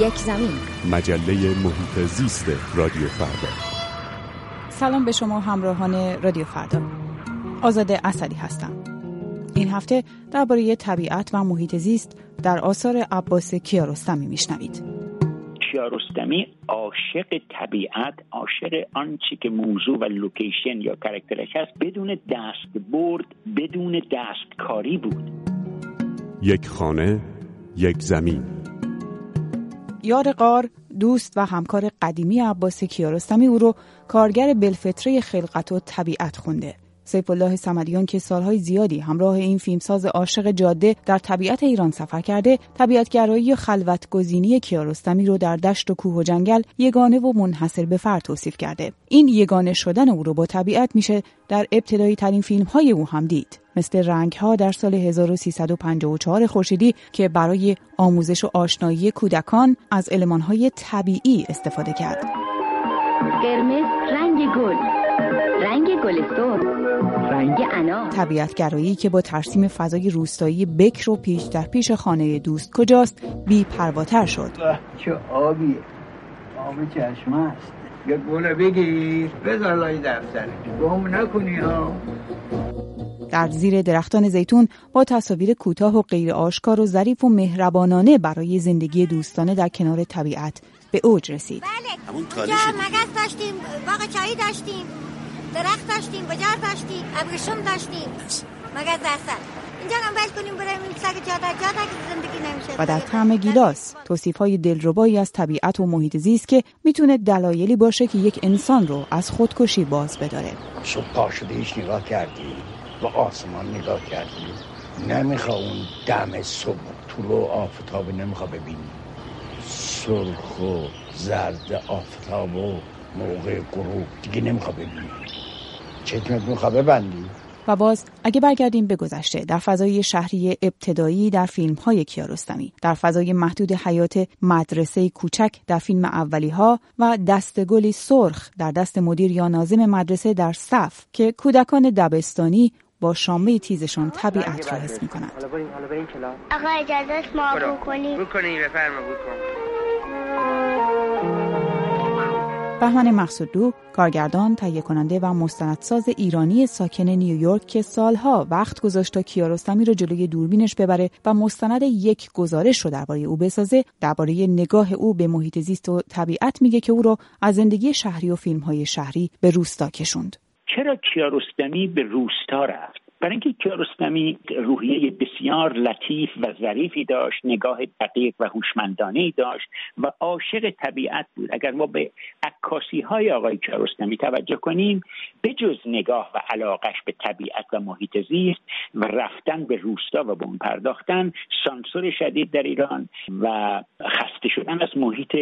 یک زمین. مجله محیط زیست رادیو فردا. سلام به شما همراهان رادیو فردا. آزاد اصلی هستم. این هفته درباره طبیعت و محیط زیست در آثار عباس کیارستمی میشنوید. کیارستمی عاشق طبیعت عاشق آنچه که موضوع و لوکیشن یا کرکترش هست بدون دست برد بدون دستکاری بود. یک خانه یک زمین. یار قار دوست و همکار قدیمی عباس کیارستمی او رو کارگر بلفتره خلقت و طبیعت خونده. سیف الله سمدیان که سالهای زیادی همراه این فیلمساز عاشق جاده در طبیعت ایران سفر کرده طبیعتگرایی و خلوتگزینی کیارستمی رو در دشت و کوه و جنگل یگانه و منحصر به فرد توصیف کرده. این یگانه شدن او رو با طبیعت میشه در ابتدایی ترین فیلم های او هم دید. مثل رنگ ها در سال 1354 خورشیدی که برای آموزش و آشنایی کودکان از علمان های طبیعی استفاده کرد. قرمز رنگ گل. رنگ گلستون. رنگ انا. طبیعتگرایی که با ترسیم فضای روستایی بکر و پیش در پیش خانه دوست کجاست بی پرواتر شد. چه آبیه. آب چشمه است. یه گل بگیر. بذار لای دفتر گم نکنی ها. در زیر درختان زیتون با تصاویر کوتاه و غیر آشکار و ظریف و مهربانانه برای زندگی دوستانه در کنار طبیعت به اوج رسید. بله. اینجا مگس داشتیم، باغ چایی داشتیم، درخت داشتیم، بجار داشتیم، ابریشم داشتیم. مگس دستن. اینجا هم کنیم برای این سگ جاده جاده که زندگی نمیشه. و در طعم گیلاس توصیف های دلربایی از طبیعت و محیط زیست که می‌تونه دلایلی باشه که یک انسان رو از خودکشی باز بداره. صبح پا شده هیچ نگاه کردی به آسمان نگاه کردی؟ نمیخوا اون دم صبح طلوع آفتاب نمیخوا ببینی؟ سرخ و زرد آفتاب و موقع غروب دیگه نمیخوا ببینی؟ چشمت میخوا ببندی؟ و باز اگه برگردیم به گذشته در فضای شهری ابتدایی در فیلم های کیارستمی در فضای محدود حیات مدرسه کوچک در فیلم اولی ها و دستگلی سرخ در دست مدیر یا نازم مدرسه در صف که کودکان دبستانی با شامه تیزشان طبیعت را حس می کنند. آقا اجازه ما بکنیم بکنیم بفرما بکن بهمن مقصودلو کارگردان تهیه کننده و مستندساز ایرانی ساکن نیویورک که سالها وقت گذاشت تا کیارستمی رو جلوی دوربینش ببره و مستند یک گزارش رو درباره او بسازه درباره نگاه او به محیط زیست و طبیعت میگه که او رو از زندگی شهری و فیلمهای شهری به روستا کشوند. چرا کیارستمی به روستا رفت؟ برای اینکه کیارستمی روحیه بسیار لطیف و ظریفی داشت نگاه دقیق و هوشمندانه ای داشت و عاشق طبیعت بود. اگر ما به عکاسی های آقای کیارستمی توجه کنیم بجز نگاه و علاقش به طبیعت و محیط زیست و رفتن به روستا و به اون پرداختن سانسور شدید در ایران و خسته شدن از محیط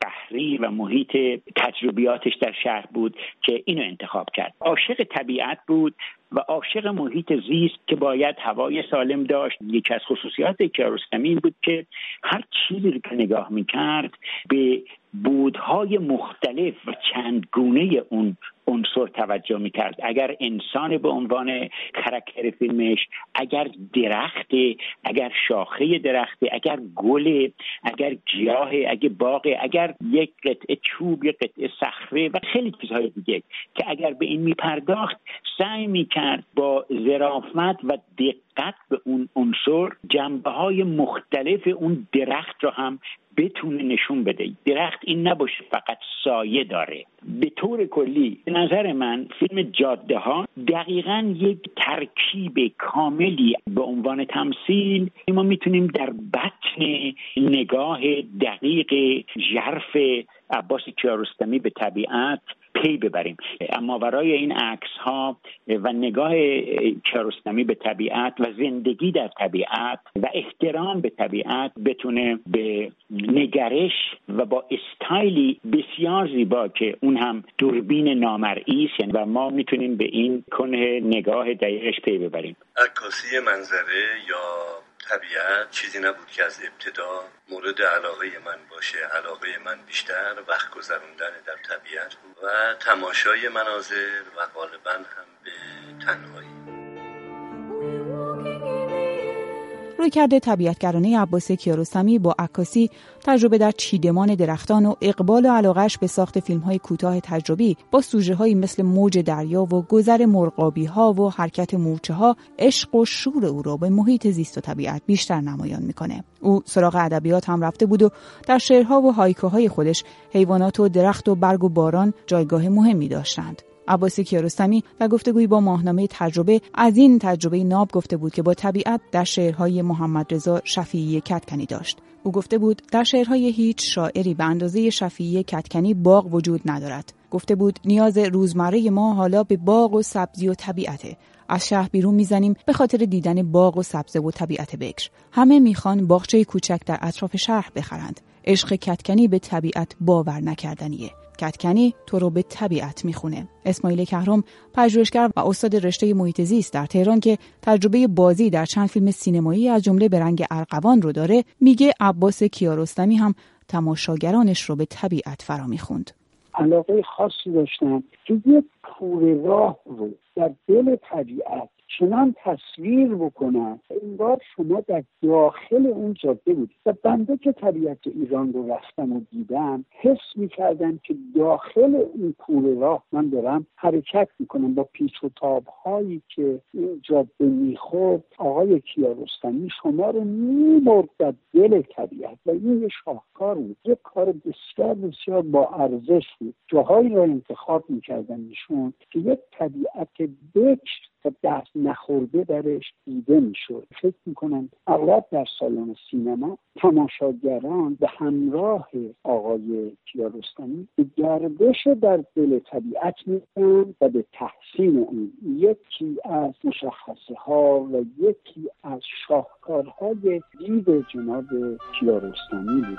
قهری و محیط تجربیاتش در شهر بود که اینو انتخاب کرد. عاشق طبیعت بود و عاشق محیط زیست که باید هوای سالم داشت. یکی از خصوصیات کیارستمی بود که هر چیزی رو که نگاه می‌کرد به بودهای مختلف و چندگونه اون عنصر توجه می‌کرد. اگر انسان به عنوان کرکتر فیلمش اگر درخت اگر شاخه درخت اگر گل اگر گیاه اگر باغ اگر یک قطعه چوب یک قطعه صخره و خیلی چیزهای دیگه که اگر به این میپرداخت سعی می‌کرد با ظرافت و دقت به اون عنصر جنبه های مختلف اون درخت رو هم بتونه نشون بده. درخت این نباشه فقط سایه داره. به طور کلی به نظر من فیلم جاده ها دقیقا یک ترکیب کاملی به عنوان تمثیل. ما می‌تونیم در بطن نگاه دقیق ژرف عباس کیارستمی به طبیعت پی ببریم. اما برای این عکس ها و نگاه کیارستمی به طبیعت و زندگی در طبیعت و احترام به طبیعت بتونه به نگرش و با استایلی بسیار زیبا که اون هم دوربین نامرئی است یعنی و ما می‌تونیم به این کنه نگاه دقیقش پی ببریم. عکاسی منظره یا طبیعت چیزی نبود که از ابتدا مورد علاقه من باشه. علاقه من بیشتر وقت گذروندن در طبیعت بود و تماشای مناظر و غالبا هم به تنهایی. روی کرده طبیعتگرانه عباس کیارستمی با عکاسی تجربه در چیدمان درختان و اقبال و علاقش به ساخت فیلم های کوتاه تجربی با سوژه هایی مثل موج دریا و گذر مرغابی ها و حرکت مورچه ها عشق و شور او را به محیط زیست و طبیعت بیشتر نمایان می‌کنه. او سراغ ادبیات هم رفته بود و در شعرها و هایکوهای خودش حیوانات و درخت و برگ و باران جایگاه مهمی داشتند. عباس کیارستمی در گفتگویی با ماهنامه تجربه از این تجربه ناب گفته بود که با طبیعت در شعرهای محمد رضا شفیعی کتکنی داشت. او گفته بود در شعرهای هیچ شاعری به اندازه شفیعی کتکنی باغ وجود ندارد. گفته بود نیاز روزمره ما حالا به باغ و سبزی و طبیعته. از شهر بیرون می‌زنیم به خاطر دیدن باغ و سبزه و طبیعت بکر. همه می‌خوان باغچه کوچک در اطراف شهر بخرند. عشق کتکنی به طبیعت باور نکردنیه. کتکنی تو رو به طبیعت می‌خونه. اسماعیل کهرم پژوهشگر و استاد رشته محیط زیست در تهران که تجربه بازی در چند فیلم سینمایی از جمله به رنگ ارغوان رو داره میگه عباس کیارستمی هم تماشاگرانش رو به طبیعت فرا می‌خوند. علاقه خاصی داشتن. که یک پور راه رو در دل طبیعت چنان تصویر بکنن انگار شما در داخل اون جاده بود و بنده که طبیعت ایران رو رفتم و دیدم حس می‌کردم که داخل این کوره راه من دارم حرکت می‌کنم. با پیچ و تاب هایی که این جاده می‌خورد آقای کیارستمی شما رو می‌برد در دل طبیعت. و این یه شاهکار بود. یک کار بسیار بسیار با ارزش بود. جاهایی را انتخاب می‌کردن ایشون که یک طبیعت بکر و دست نخورده درش دیده می‌شد. فکر می‌کنم اغلب در سالن سینما تماشاگران به همراه آقای کیارستمی به گردش در دل طبیعت میرن و به تحسین اون یکی از مشخصه ها و یکی از شاهکارهای دید جناب کیارستمی بود.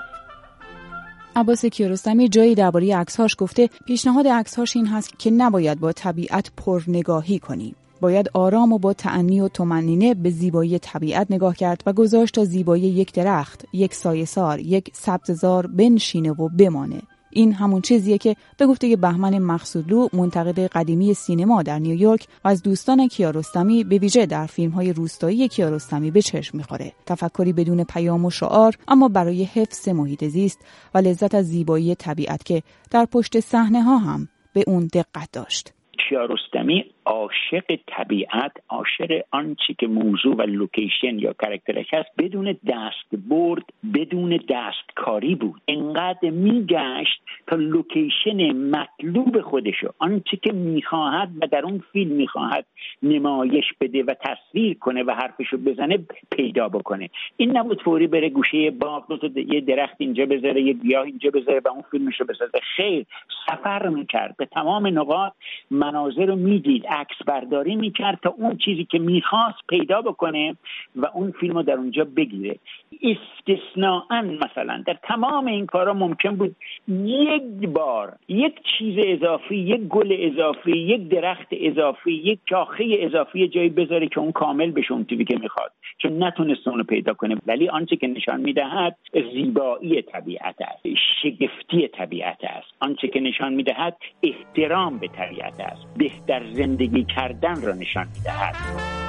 عباس کیارستمی جایی درباره عکسهاش گفته پیشنهاد عکسهاش این هست که نباید با طبیعت پرنگاهی کنیم. باید آرام و با تعنی و تمنینه به زیبایی طبیعت نگاه کرد و گذاشت تا زیبایی یک درخت، یک سایسار، یک سبززار بنشینه و بمانه. این همون چیزیه که به گفته بهمن مقصودلو منتقد قدیمی سینما در نیویورک و از دوستان کیارستمی به ویژه در فیلم های روستایی کیارستمی به چشم می‌خوره تفکری بدون پیام و شعار اما برای حفظ محیط زیست و لذت از زیبایی طبیعت که در پشت صحنه ها هم به اون دقت داشت کیارستمی عاشق طبیعت عاشق آنچه که موضوع و location یا character ش هست بدون دست برد بدون دستکاری بود. انقدر میگشت تا location مطلوب خودشو آنچه که می‌خواهد و در اون فیلم می‌خواهد نمایش بده و تصویر کنه و حرفشو بزنه پیدا بکنه. این نبود فوری بره گوشه باغ دو یه درخت اینجا بذاره یه گیاه اینجا بذاره و اون فیلمشو بسازه. خیر سفر می‌کرد. به تمام نقاط مناظر رو می‌دید. عکس برداری می‌کرد تا اون چیزی که می‌خواست پیدا بکنه و اون فیلم رو در اونجا بگیره. استثناا مثلا. در تمام این کارا ممکن بود یک بار یک چیز اضافی یک گل اضافی یک درخت اضافی یک چاخه اضافی جایی بذاره که اون کامل بشه اون که می‌خواد. چون نتونست اون رو پیدا کنه. ولی آنچه که نشان می‌دهد زیبایی طبیعت است شگفتی طبیعت است. آنچه که نشان می‌دهد احترام به طبیعت است. بهتر زندگی کردن را نشان می‌دهد.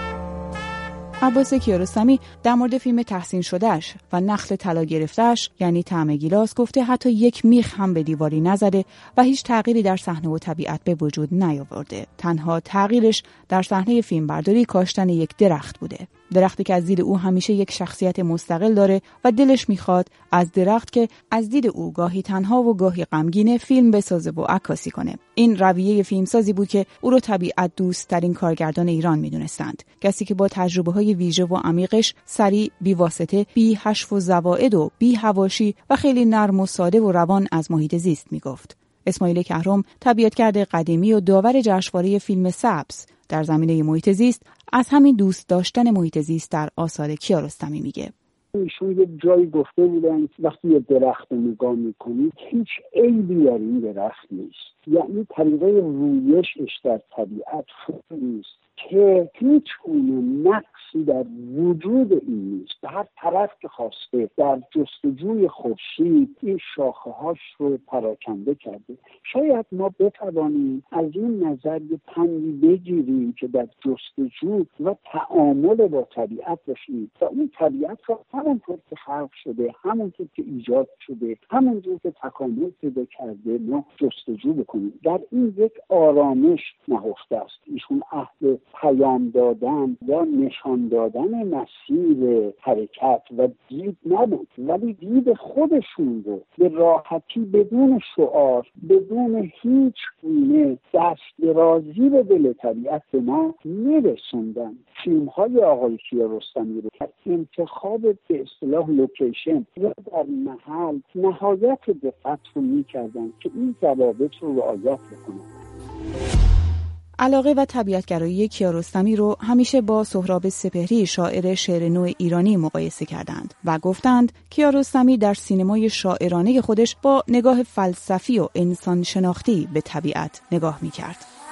عباس کیارستمی در مورد فیلم تحسین شدهش و نخل طلا گرفتهش یعنی طعم گیلاس گفته حتی یک میخ هم به دیواری نزده و هیچ تغییری در صحنه و طبیعت به وجود نیاورده. تنها تغییرش در صحنه فیلمبرداری کاشتن یک درخت بوده. درختی که از دید او همیشه یک شخصیت مستقل داره و دلش می‌خواد از درخت که از دید او گاهی تنها و گاهی غمگینه فیلم بسازه و عکاسی کنه. این رویه فیلمسازی بود که او رو طبیعت دوست ترین کارگردان ایران می‌دونستند. کسی که با تجربه های ویژه و عمیقش سریع بیواسطه بی حشف و زواعد و بی هواشی و خیلی نرم و ساده و روان از محیط زیست می‌گفت. اسماعیل کهرم کرده قدیمی و داور جشنواره فیلم سبز در زمینه محیط زیست از همین دوست داشتن محیط زیست در آثار کیارستمی میگه. ایشون یه جایی گفته بودن وقتی یه درخت رو نگاه می‌کنید هیچ عیبی در این درخت نیست. یعنی طریقه رویشش در طبیعت خوب نیست که هیچ گونه نقصی در وجود این نیست. به هر طرف که خواسته در جستجوی خورشید این شاخه هاش رو پراکنده کرده. شاید ما بتوانیم از این نظر یه پندی بگیریم که در جستجو و تعامل با طبیعت باشیم. و اون طبیعت را همونطور که خلق شده همونطور که ایجاد شده همونطور که تکامل پیدا کرده ما جستجو بکنیم. در این یک آرامش نهفته است. ایشون عهد پیام دادن یا نشان دادن مسیر حرکت و دید نبود. ولی دید خودشون رو به راحتی بدون شعار بدون هیچ گونه دست درازی به دل طبیعت ما میرسوندن فیلم های آقای کیارستمی رو انتخاب به اصطلاح لوکیشن یا در محل نهایت دقت رو می‌کردن که این ضوابط رو رعایت بکنن علاقه و طبیعتگرایی کیارستمی رو همیشه با سهراب سپهری شاعر شعر نو ایرانی مقایسه کردند و گفتند کیارستمی در سینمای شاعرانه خودش با نگاه فلسفی و انسان شناختی به طبیعت نگاه می کرد.